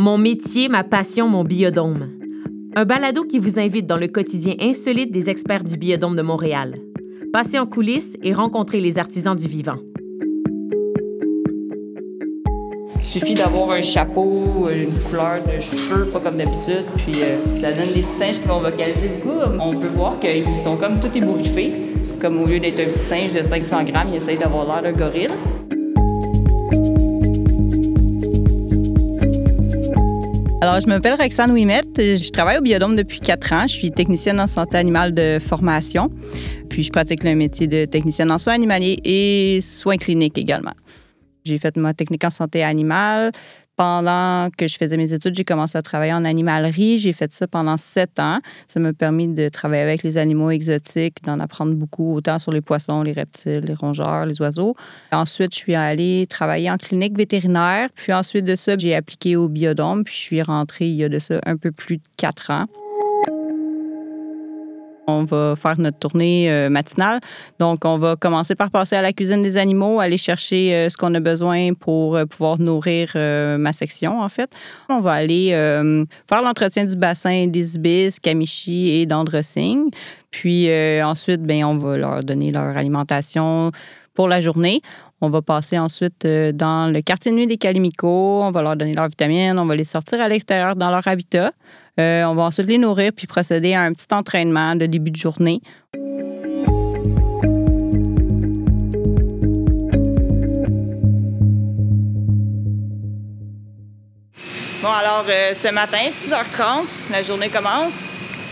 Mon métier, ma passion, mon biodôme. Un balado qui vous invite dans le quotidien insolite des experts du biodôme de Montréal. Passez en coulisses et rencontrez les artisans du vivant. Il suffit d'avoir un chapeau, une couleur de cheveux, pas comme d'habitude, puis euh, ça donne des petits singes qui vont vocaliser beaucoup. On peut voir qu'ils sont comme tout ébouriffés. Comme au lieu d'être un petit singe de 500 grammes, ils essayent d'avoir l'air d'un gorille. Alors, je m'appelle Roxane Ouimet. Je travaille au Biodôme depuis quatre ans. Je suis technicienne en santé animale de formation. Puis, je pratique le métier de technicienne en soins animaliers et soins cliniques également. J'ai fait ma technique en santé animale. Pendant que je faisais mes études, j'ai commencé à travailler en animalerie. J'ai fait ça pendant sept ans. Ça m'a permis de travailler avec les animaux exotiques, d'en apprendre beaucoup, autant sur les poissons, les reptiles, les rongeurs, les oiseaux. Ensuite, je suis allée travailler en clinique vétérinaire. Puis ensuite de ça, j'ai appliqué au biodôme. Puis je suis rentrée il y a de ça un peu plus de quatre ans. On va faire notre tournée euh, matinale. Donc, on va commencer par passer à la cuisine des animaux, aller chercher euh, ce qu'on a besoin pour euh, pouvoir nourrir ma section, en fait. On va aller faire l'entretien du bassin des ibis, camichi et d'andressing. Puis ensuite, ben, on va leur donner leur alimentation pour la journée. On va passer ensuite dans le quartier de nuit des calimicos. On va leur donner leurs vitamines. On va les sortir à l'extérieur dans leur habitat. Euh, on va ensuite les nourrir puis procéder à un petit entraînement de début de journée. Bon, alors euh, ce matin, 6h30, la journée commence.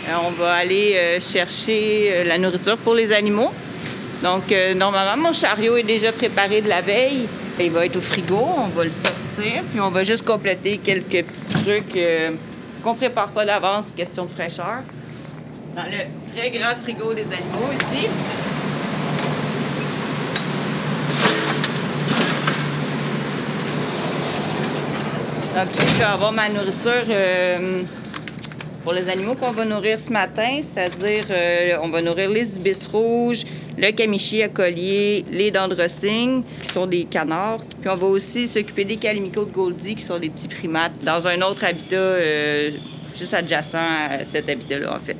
Euh, on va aller chercher la nourriture pour les animaux. Donc, normalement, mon chariot est déjà préparé de la veille. Il va être au frigo, on va le sortir, puis on va juste compléter quelques petits trucs qu'on ne prépare pas d'avance, question de fraîcheur. Dans le très grand frigo des animaux ici. Donc ici, je vais avoir ma nourriture euh, pour les animaux qu'on va nourrir ce matin, c'est-à-dire euh, on va nourrir les ibis rouges, le camichi à collier, les dendrocygne, qui sont des canards. Puis on va aussi s'occuper des calimicos de Goldie, qui sont des petits primates, dans un autre habitat euh, juste adjacent à cet habitat-là, en fait.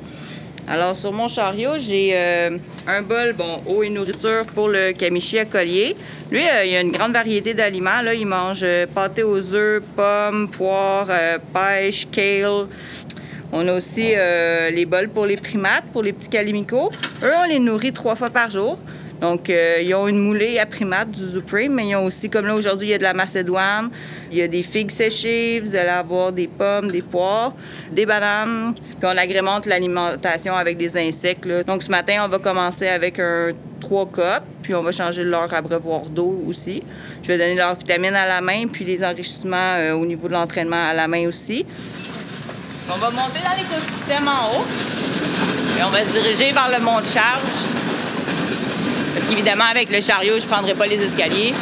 Alors, sur mon chariot, j'ai euh, un bol, bon, eau et nourriture pour le camichi à collier. Lui, il a une grande variété d'aliments. Là, il mange pâté aux œufs, pommes, poires, pêche, kale, on a aussi euh, les bols pour les primates, pour les petits calimicos. Eux, on les nourrit trois fois par jour. Donc, euh, ils ont une moulée à primates du Zupreme, mais ils ont aussi, comme là aujourd'hui, il y a de la macédoine, il y a des figues séchées, vous allez avoir des pommes, des poires, des bananes. Puis on agrémente l'alimentation avec des insectes. Donc, ce matin, on va commencer avec un trois cups, puis on va changer leur abreuvoir d'eau aussi. Je vais donner leurs vitamines à la main, puis les enrichissements euh, au niveau de l'entraînement à la main aussi. On va monter dans l'écosystème en haut et on va se diriger vers le mont de charge. Parce qu'évidemment, avec le chariot, je ne prendrai pas les escaliers.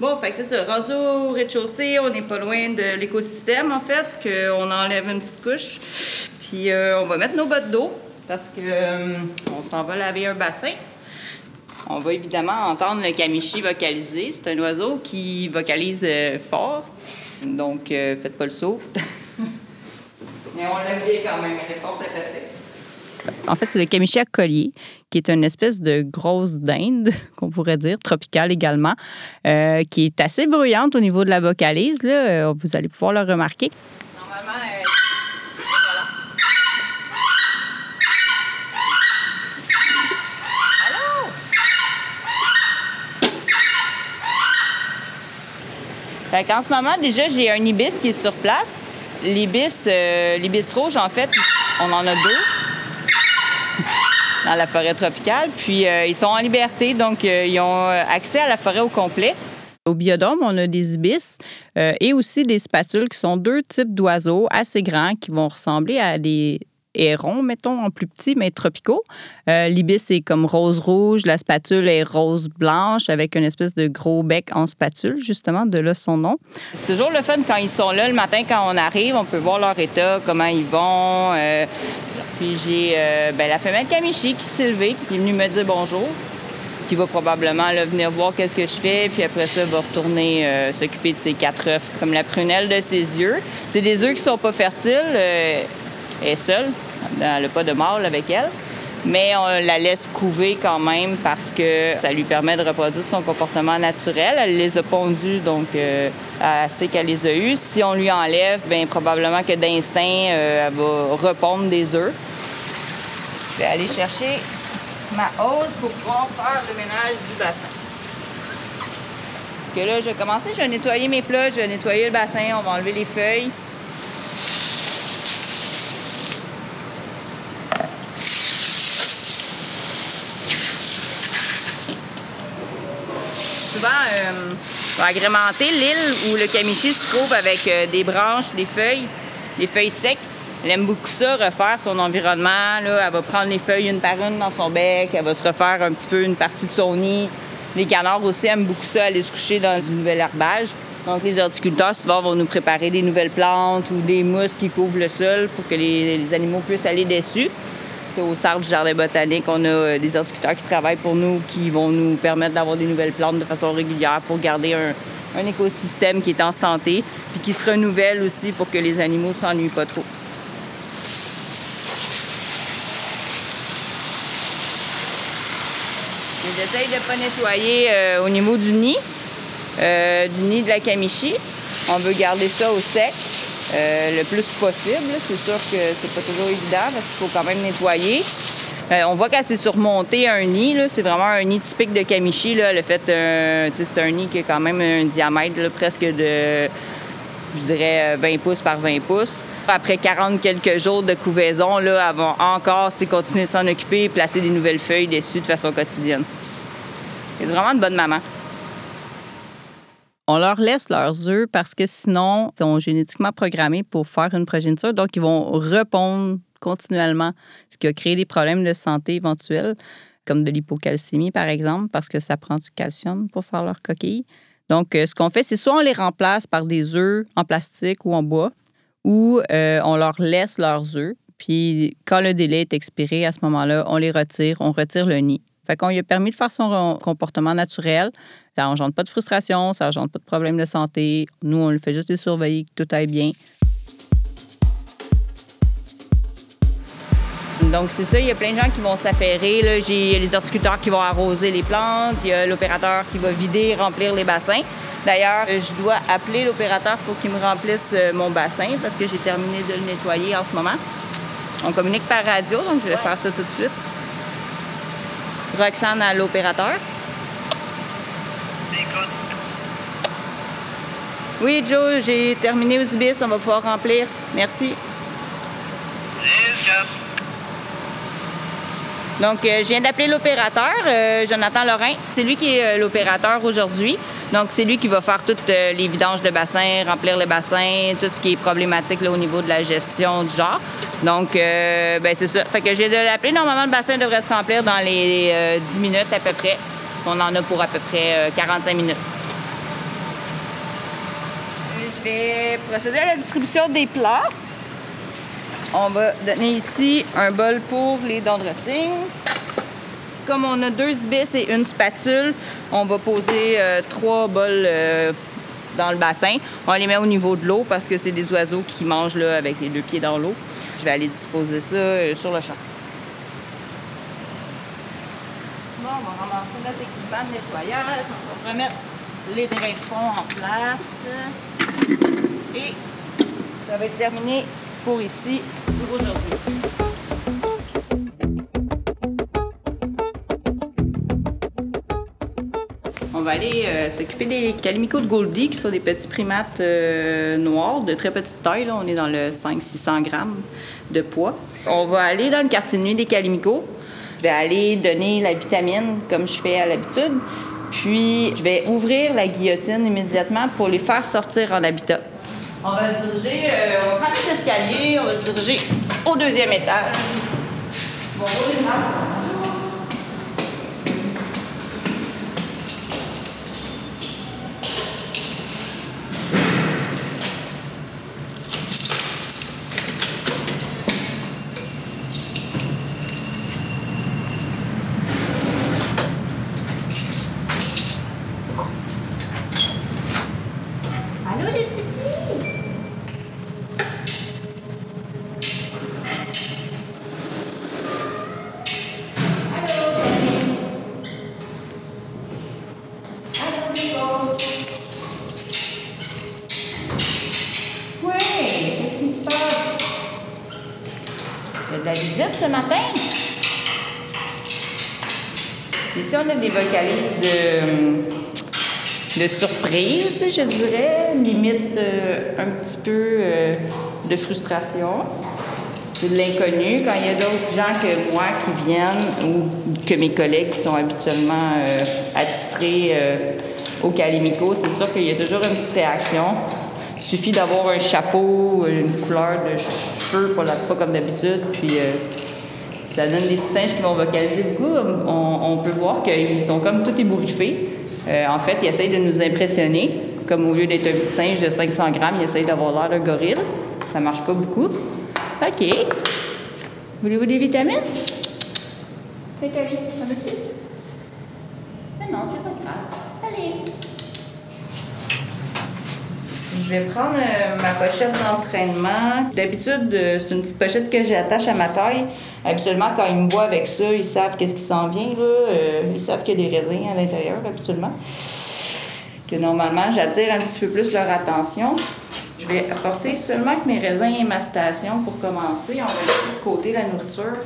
Bon, fait que c'est ça. Rendu au rez-de-chaussée, on n'est pas loin de l'écosystème, en fait, qu'on enlève une petite couche. Puis euh, on va mettre nos bottes d'eau parce qu'on euh, s'en va laver un bassin. On va évidemment entendre le camichi vocaliser. C'est un oiseau qui vocalise euh, fort. Donc, euh, faites pas le saut. Mais on l'aime bien quand même. Elle est fort sympathique. En fait, c'est le camichi à collier, qui est une espèce de grosse dinde, qu'on pourrait dire, tropicale également, euh, qui est assez bruyante au niveau de la vocalise. Là. Vous allez pouvoir le remarquer. Normalement, en ce moment, déjà, j'ai un ibis qui est sur place. L'ibis, euh, rouge, en fait, on en a deux dans la forêt tropicale. Puis euh, ils sont en liberté, donc euh, ils ont accès à la forêt au complet. Au biodôme, on a des ibis et aussi des spatules qui sont deux types d'oiseaux assez grands qui vont ressembler à des rond, mettons, en plus petit, mais tropicaux. Euh, L'ibis est comme rose-rouge, la spatule est rose-blanche avec une espèce de gros bec en spatule, justement, de là son nom. C'est toujours le fun quand ils sont là le matin, quand on arrive, on peut voir leur état, comment ils vont. Euh, Puis j'ai euh, ben, la femelle Kamichi qui s'est levée, qui est venue me dire bonjour, qui va probablement venir voir qu'est-ce que je fais, puis après ça, va retourner s'occuper de ses quatre œufs, comme la prunelle de ses yeux. C'est des œufs qui sont pas fertiles. Euh, elle est seule, elle n'a pas de mâle avec elle. Mais on la laisse couver quand même parce que ça lui permet de reproduire son comportement naturel. Elle les a pondus, donc euh, elle qu'elle les a eus. Si on lui enlève, bien probablement que d'instinct, euh, elle va repondre des œufs. Je vais aller chercher ma hose pour pouvoir faire le ménage du bassin. Que là, je vais commencer, je vais nettoyer mes plats, je vais nettoyer le bassin, on va enlever les feuilles. Souvent, euh, on va agrémenter l'île où le kamichi se trouve avec euh, des branches, des feuilles, des feuilles secs. Elle aime beaucoup ça, refaire son environnement. Là. Elle va prendre les feuilles une par une dans son bec. Elle va se refaire un petit peu une partie de son nid. Les canards aussi aiment beaucoup ça, aller se coucher dans du nouvel herbage. Donc, les horticulteurs, souvent, vont nous préparer des nouvelles plantes ou des mousses qui couvrent le sol pour que les animaux puissent aller dessus. Au Sartre du Jardin botanique, on a euh, des horticulteurs qui travaillent pour nous, qui vont nous permettre d'avoir des nouvelles plantes de façon régulière pour garder un, écosystème qui est en santé, puis qui se renouvelle aussi pour que les animaux ne s'ennuient pas trop. J'essaye de ne pas nettoyer euh, au niveau du nid, euh, du nid de la camichi. On veut garder ça au sec le plus possible. C'est sûr que c'est pas toujours évident parce qu'il faut quand même nettoyer. Euh, on voit qu'elle s'est surmontée un nid. C'est vraiment un nid typique de Kamichi. A fait c'est un nid qui a quand même un diamètre presque de, je dirais, 20 pouces par 20 pouces. Après 40 quelques jours de couvaison, là, elles vont encore continuer de s'en occuper et placer des nouvelles feuilles dessus de façon quotidienne. C'est vraiment une bonne maman. On leur laisse leurs œufs parce que sinon, ils sont génétiquement programmés pour faire une progéniture. Donc, ils vont répondre continuellement, ce qui a créé des problèmes de santé éventuels, comme de l'hypocalcémie, par exemple, parce que ça prend du calcium pour faire leur coquille. Donc, euh, ce qu'on fait, c'est soit on les remplace par des œufs en plastique ou en bois, ou euh, on leur laisse leurs œufs. Puis, quand le délai est expiré, à ce moment-là, on les retire, on retire le nid. Fait qu'on lui a permis de faire son comportement naturel. Ça engendre pas de frustration, ça engendre pas de problème de santé. Nous, on le fait juste de surveiller que tout aille bien. Donc, c'est ça, il y a plein de gens qui vont s'affairer. J'ai les horticulteurs qui vont arroser les plantes, il y a l'opérateur qui va vider, remplir les bassins. D'ailleurs, je dois appeler l'opérateur pour qu'il me remplisse euh, mon bassin parce que j'ai terminé de le nettoyer en ce moment. On communique par radio, donc je vais faire ça tout de suite. Roxane à l'opérateur. Oui, Joe, j'ai terminé aux ibis, on va pouvoir remplir. Merci. Donc, euh, je viens d'appeler l'opérateur, euh, Jonathan Lorrain. C'est lui qui est euh, l'opérateur aujourd'hui. Donc, c'est lui qui va faire toutes euh, les vidanges de bassin, remplir le bassin, tout ce qui est problématique là, au niveau de la gestion du genre. Donc, euh, ben, c'est ça. Fait que j'ai de l'appeler. Normalement, le bassin devrait se remplir dans les euh, 10 minutes à peu près. On en a pour à peu près euh, 45 minutes. Je vais procéder à la distribution des plats. On va donner ici un bol pour les dents dressing. Comme on a deux ibis et une spatule, on va poser euh, trois bols euh, dans le bassin. On les met au niveau de l'eau parce que c'est des oiseaux qui mangent là, avec les deux pieds dans l'eau. Je vais aller disposer ça euh, sur le champ. Bon, on va ramasser notre équipement de nettoyage. On va remettre les drains de fond en place. Et ça va être terminé pour ici pour aujourd'hui. On va aller euh, s'occuper des calimicos de Goldie, qui sont des petits primates euh, noirs de très petite taille. On est dans le 500-600 grammes de poids. On va aller dans le quartier de nuit des calimicos. Je vais aller donner la vitamine comme je fais à l'habitude. Puis, je vais ouvrir la guillotine immédiatement pour les faire sortir en habitat. On va se diriger, euh, on va prendre les escaliers, on va se diriger au deuxième étage. Bonjour Ici, on a des vocalises de, de surprise, je dirais, limite euh, un petit peu euh, de frustration. De l'inconnu. Quand il y a d'autres gens que moi qui viennent ou que mes collègues qui sont habituellement euh, attitrés au Calimico, c'est sûr qu'il y a toujours une petite réaction. Il suffit d'avoir un chapeau, une couleur de cheveux, pas, pas comme d'habitude, puis ça donne des petits singes qui vont vocaliser beaucoup. On, peut voir qu'ils sont comme tout ébouriffés. Euh, en fait, ils essayent de nous impressionner. Comme au lieu d'être un petit singe de 500 grammes, ils essayent d'avoir l'air d'un gorille. Ça marche pas beaucoup. OK. Voulez-vous des vitamines? C'est Camille, ça veut-tu? Mais non, c'est pas grave. Allez. Je vais prendre euh, ma pochette d'entraînement. D'habitude, euh, c'est une petite pochette que j'attache à ma taille. Habituellement, quand ils me voient avec ça, ils savent qu'est-ce qui s'en vient. Là. Euh, ils savent qu'il y a des raisins à l'intérieur, habituellement. Que normalement, j'attire un petit peu plus leur attention. Je vais apporter seulement que mes raisins et ma station pour commencer. On va laisser de côté la nourriture.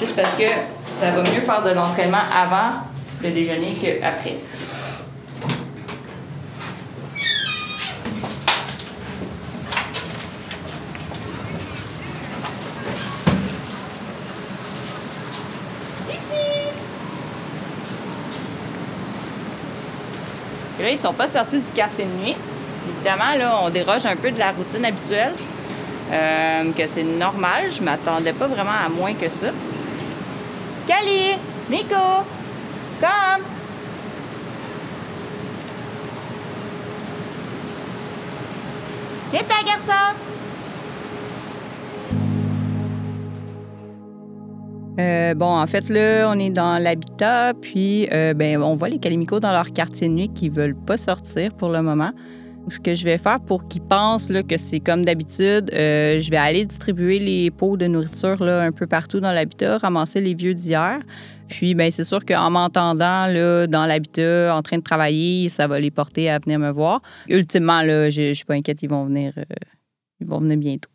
Juste parce que ça va mieux faire de l'entraînement avant le déjeuner qu'après. Ils sont pas sortis du quartier de nuit. Évidemment, là, on déroge un peu de la routine habituelle, euh, que c'est normal. Je m'attendais pas vraiment à moins que ça. Cali! Nico! Come! Viens ta garçon! Euh, bon, en fait, là, on est dans l'habitat, puis euh, ben, on voit les calimicos dans leur quartier nuit qui veulent pas sortir pour le moment. ce que je vais faire pour qu'ils pensent là, que c'est comme d'habitude, euh, je vais aller distribuer les pots de nourriture là, un peu partout dans l'habitat, ramasser les vieux d'hier. Puis, ben, c'est sûr qu'en m'entendant là, dans l'habitat, en train de travailler, ça va les porter à venir me voir. Ultimement, là, je, je suis pas inquiète, ils vont venir, ils vont venir bientôt.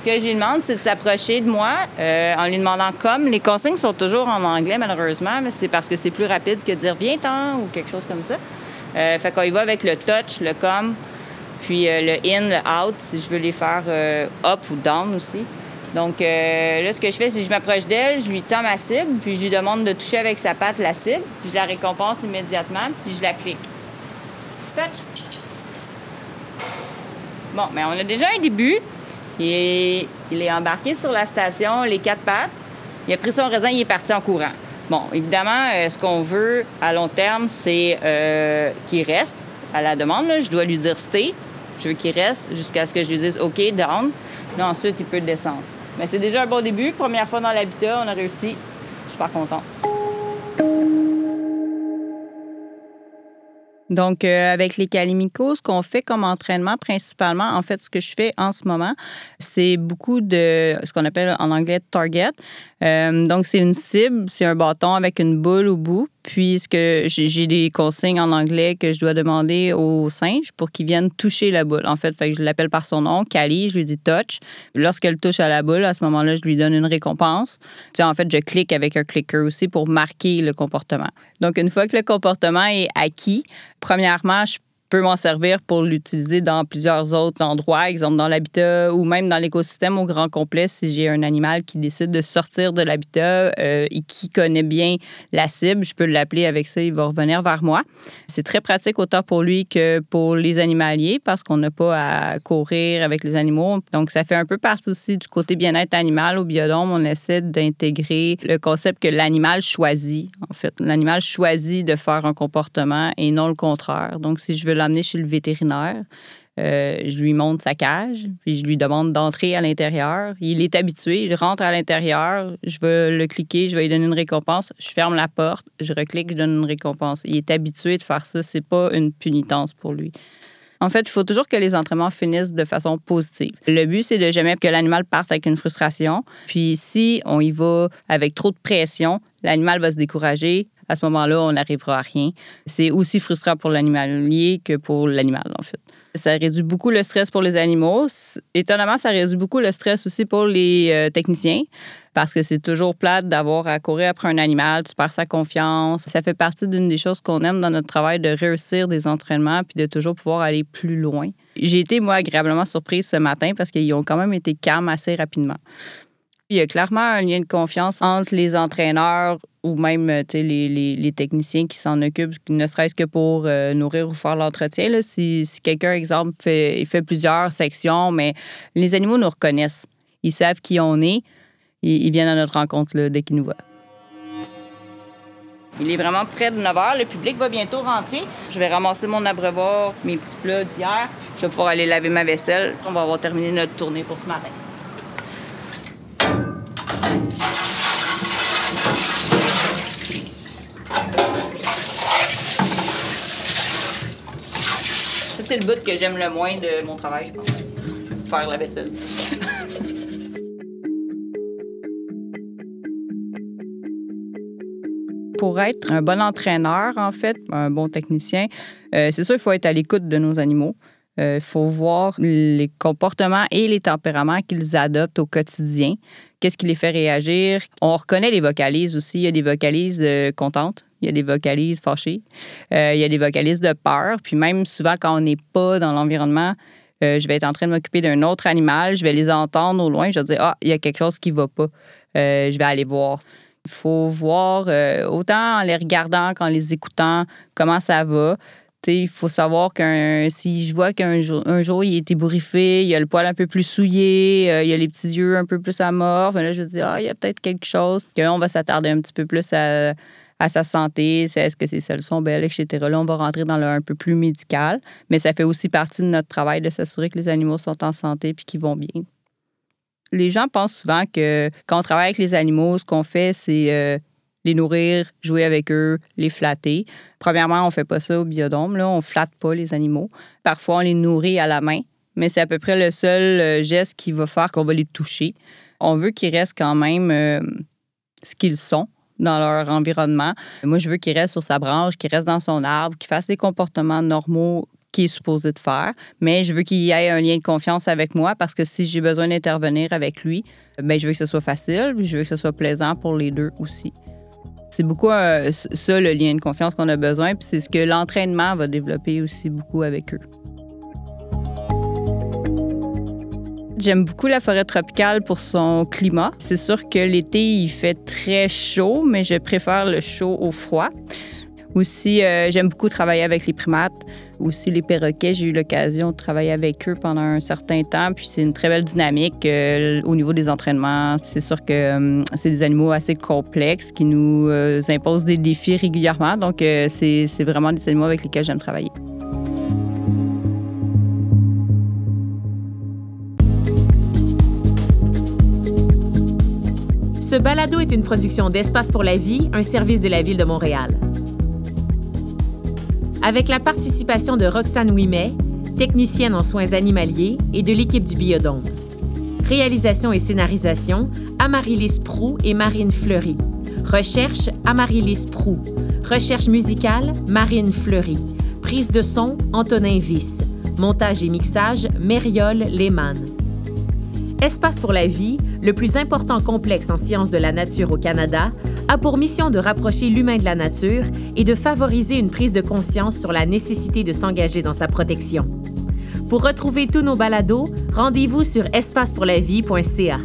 Ce que je lui demande, c'est de s'approcher de moi euh, en lui demandant comme. Les consignes sont toujours en anglais, malheureusement, mais c'est parce que c'est plus rapide que dire viens-t'en ou quelque chose comme ça. Euh, fait qu'on y va avec le touch, le comme, puis euh, le in, le out, si je veux les faire up ou down aussi. Donc là, ce que je fais, c'est que je m'approche d'elle, je lui tends ma cible, puis je lui demande de toucher avec sa patte la cible, puis je la récompense immédiatement, puis je la clique. Bon, mais on a déjà un début. Il est, embarqué sur la station, les quatre pattes. Il a pris son raisin, il est parti en courant. Bon, évidemment, euh, ce qu'on veut à long terme, c'est euh, qu'il reste à la demande. Je dois lui dire stay. Je veux qu'il reste jusqu'à ce que je lui dise OK, down. Là, ensuite, il peut descendre. Mais c'est déjà un bon début. Première fois dans l'habitat, on a réussi. Je suis super content. Donc, euh, avec les calimicos, ce qu'on fait comme entraînement principalement, en fait, ce que je fais en ce moment, c'est beaucoup de ce qu'on appelle en anglais target. Euh, donc, c'est une cible, c'est un bâton avec une boule au bout. Puisque j'ai des consignes en anglais que je dois demander aux singes pour qu'ils viennent toucher la boule. En fait, je l'appelle par son nom, Cali, je lui dis touch. Lorsqu'elle touche à la boule, à ce moment-là, je lui donne une récompense. Tu en fait, je clique avec un clicker aussi pour marquer le comportement. Donc, une fois que le comportement est acquis, premièrement, je peux m'en servir pour l'utiliser dans plusieurs autres endroits, exemple dans l'habitat ou même dans l'écosystème au grand complet si j'ai un animal qui décide de sortir de l'habitat euh, et qui connaît bien la cible, je peux l'appeler avec ça, il va revenir vers moi. C'est très pratique autant pour lui que pour les animaliers parce qu'on n'a pas à courir avec les animaux. Donc, ça fait un peu partie aussi du côté bien-être animal au biodôme. On essaie d'intégrer le concept que l'animal choisit, en fait. L'animal choisit de faire un comportement et non le contraire. Donc, si je veux l'amener chez le vétérinaire. Euh, je lui montre sa cage, puis je lui demande d'entrer à l'intérieur. Il est habitué, il rentre à l'intérieur, je vais le cliquer, je vais lui donner une récompense, je ferme la porte, je reclique, je donne une récompense. Il est habitué de faire ça, c'est pas une punitance pour lui. En fait, il faut toujours que les entraînements finissent de façon positive. Le but, c'est de jamais que l'animal parte avec une frustration. Puis si on y va avec trop de pression, l'animal va se décourager, à ce moment-là, on n'arrivera à rien. C'est aussi frustrant pour l'animalier que pour l'animal, en fait. Ça réduit beaucoup le stress pour les animaux. Étonnamment, ça réduit beaucoup le stress aussi pour les euh, techniciens parce que c'est toujours plate d'avoir à courir après un animal, tu perds sa confiance. Ça fait partie d'une des choses qu'on aime dans notre travail de réussir des entraînements puis de toujours pouvoir aller plus loin. J'ai été, moi, agréablement surprise ce matin parce qu'ils ont quand même été calmes assez rapidement. Il y a clairement un lien de confiance entre les entraîneurs ou même les, les, les, techniciens qui s'en occupent, ne serait-ce que pour euh, nourrir ou faire l'entretien. Si, si quelqu'un, exemple, fait, fait plusieurs sections, mais les animaux nous reconnaissent. Ils savent qui on est. Ils, viennent à notre rencontre dès qu'ils nous voient. Il est vraiment près de 9 h. Le public va bientôt rentrer. Je vais ramasser mon abreuvoir, mes petits plats d'hier. Je vais pouvoir aller laver ma vaisselle. On va avoir terminé notre tournée pour ce matin. C'est le bout que j'aime le moins de mon travail, je pense. Faire la vaisselle. Pour être un bon entraîneur, en fait, un bon technicien, euh, c'est sûr qu'il faut être à l'écoute de nos animaux. Il euh, faut voir les comportements et les tempéraments qu'ils adoptent au quotidien. Qu'est-ce qui les fait réagir? On reconnaît les vocalises aussi. Il y a des vocalises euh, contentes, il y a des vocalises fâchées, euh, il y a des vocalises de peur. Puis même souvent, quand on n'est pas dans l'environnement, je vais être en train de m'occuper d'un autre animal, je vais les entendre au loin, je vais dire Ah, il y a quelque chose qui ne va pas. je vais aller voir. Il faut voir, autant en les regardant qu'en les écoutant, comment ça va il faut savoir qu'un si je vois qu'un jour, un jour il est ébouriffé, il a le poil un peu plus souillé, euh, il a les petits yeux un peu plus amorphes, là je dis ah il y a peut-être quelque chose. on va s'attarder un petit peu plus à, sa santé, est-ce que ses selles sont belles, etc. Là, on va rentrer dans le un peu plus médical, mais ça fait aussi partie de notre travail de s'assurer que les animaux sont en santé puis qu'ils vont bien. Les gens pensent souvent que quand on travaille avec les animaux, ce qu'on fait, c'est euh, les nourrir, jouer avec eux, les flatter. Premièrement, on fait pas ça au biodôme. Là. On flatte pas les animaux. Parfois, on les nourrit à la main, mais c'est à peu près le seul euh, geste qui va faire qu'on va les toucher. On veut qu'ils restent quand même euh, ce qu'ils sont dans leur environnement. Moi, je veux qu'ils restent sur sa branche, qu'ils restent dans son arbre, qu'ils fassent les comportements normaux qu'il est supposé de faire, mais je veux qu'il y ait un lien de confiance avec moi parce que si j'ai besoin d'intervenir avec lui, bien, je veux que ce soit facile, je veux que ce soit plaisant pour les deux aussi. C'est beaucoup euh, ça, le lien de confiance qu'on a besoin, puis c'est ce que l'entraînement va développer aussi beaucoup avec eux. J'aime beaucoup la forêt tropicale pour son climat. C'est sûr que l'été, il fait très chaud, mais je préfère le chaud au froid. Aussi, euh, j'aime beaucoup travailler avec les primates. Aussi, les perroquets, j'ai eu l'occasion de travailler avec eux pendant un certain temps. Puis, c'est une très belle dynamique euh, au niveau des entraînements. C'est sûr que euh, c'est des animaux assez complexes qui nous imposent des défis régulièrement. Donc, c'est vraiment des animaux avec lesquels j'aime travailler. Ce balado est une production d'Espace pour la vie, un service de la Ville de Montréal avec la participation de Roxane Ouimet, technicienne en soins animaliers et de l'équipe du Biodôme. Réalisation et scénarisation, Amaryllis Prou et Marine Fleury. Recherche, Amaryllis Prou. Recherche musicale, Marine Fleury. Prise de son, Antonin Viss. Montage et mixage, Mériole Lehmann. Espace pour la vie, le plus important complexe en sciences de la nature au Canada, a pour mission de rapprocher l'humain de la nature et de favoriser une prise de conscience sur la nécessité de s'engager dans sa protection. Pour retrouver tous nos balados, rendez-vous sur espacepourlavie.ca.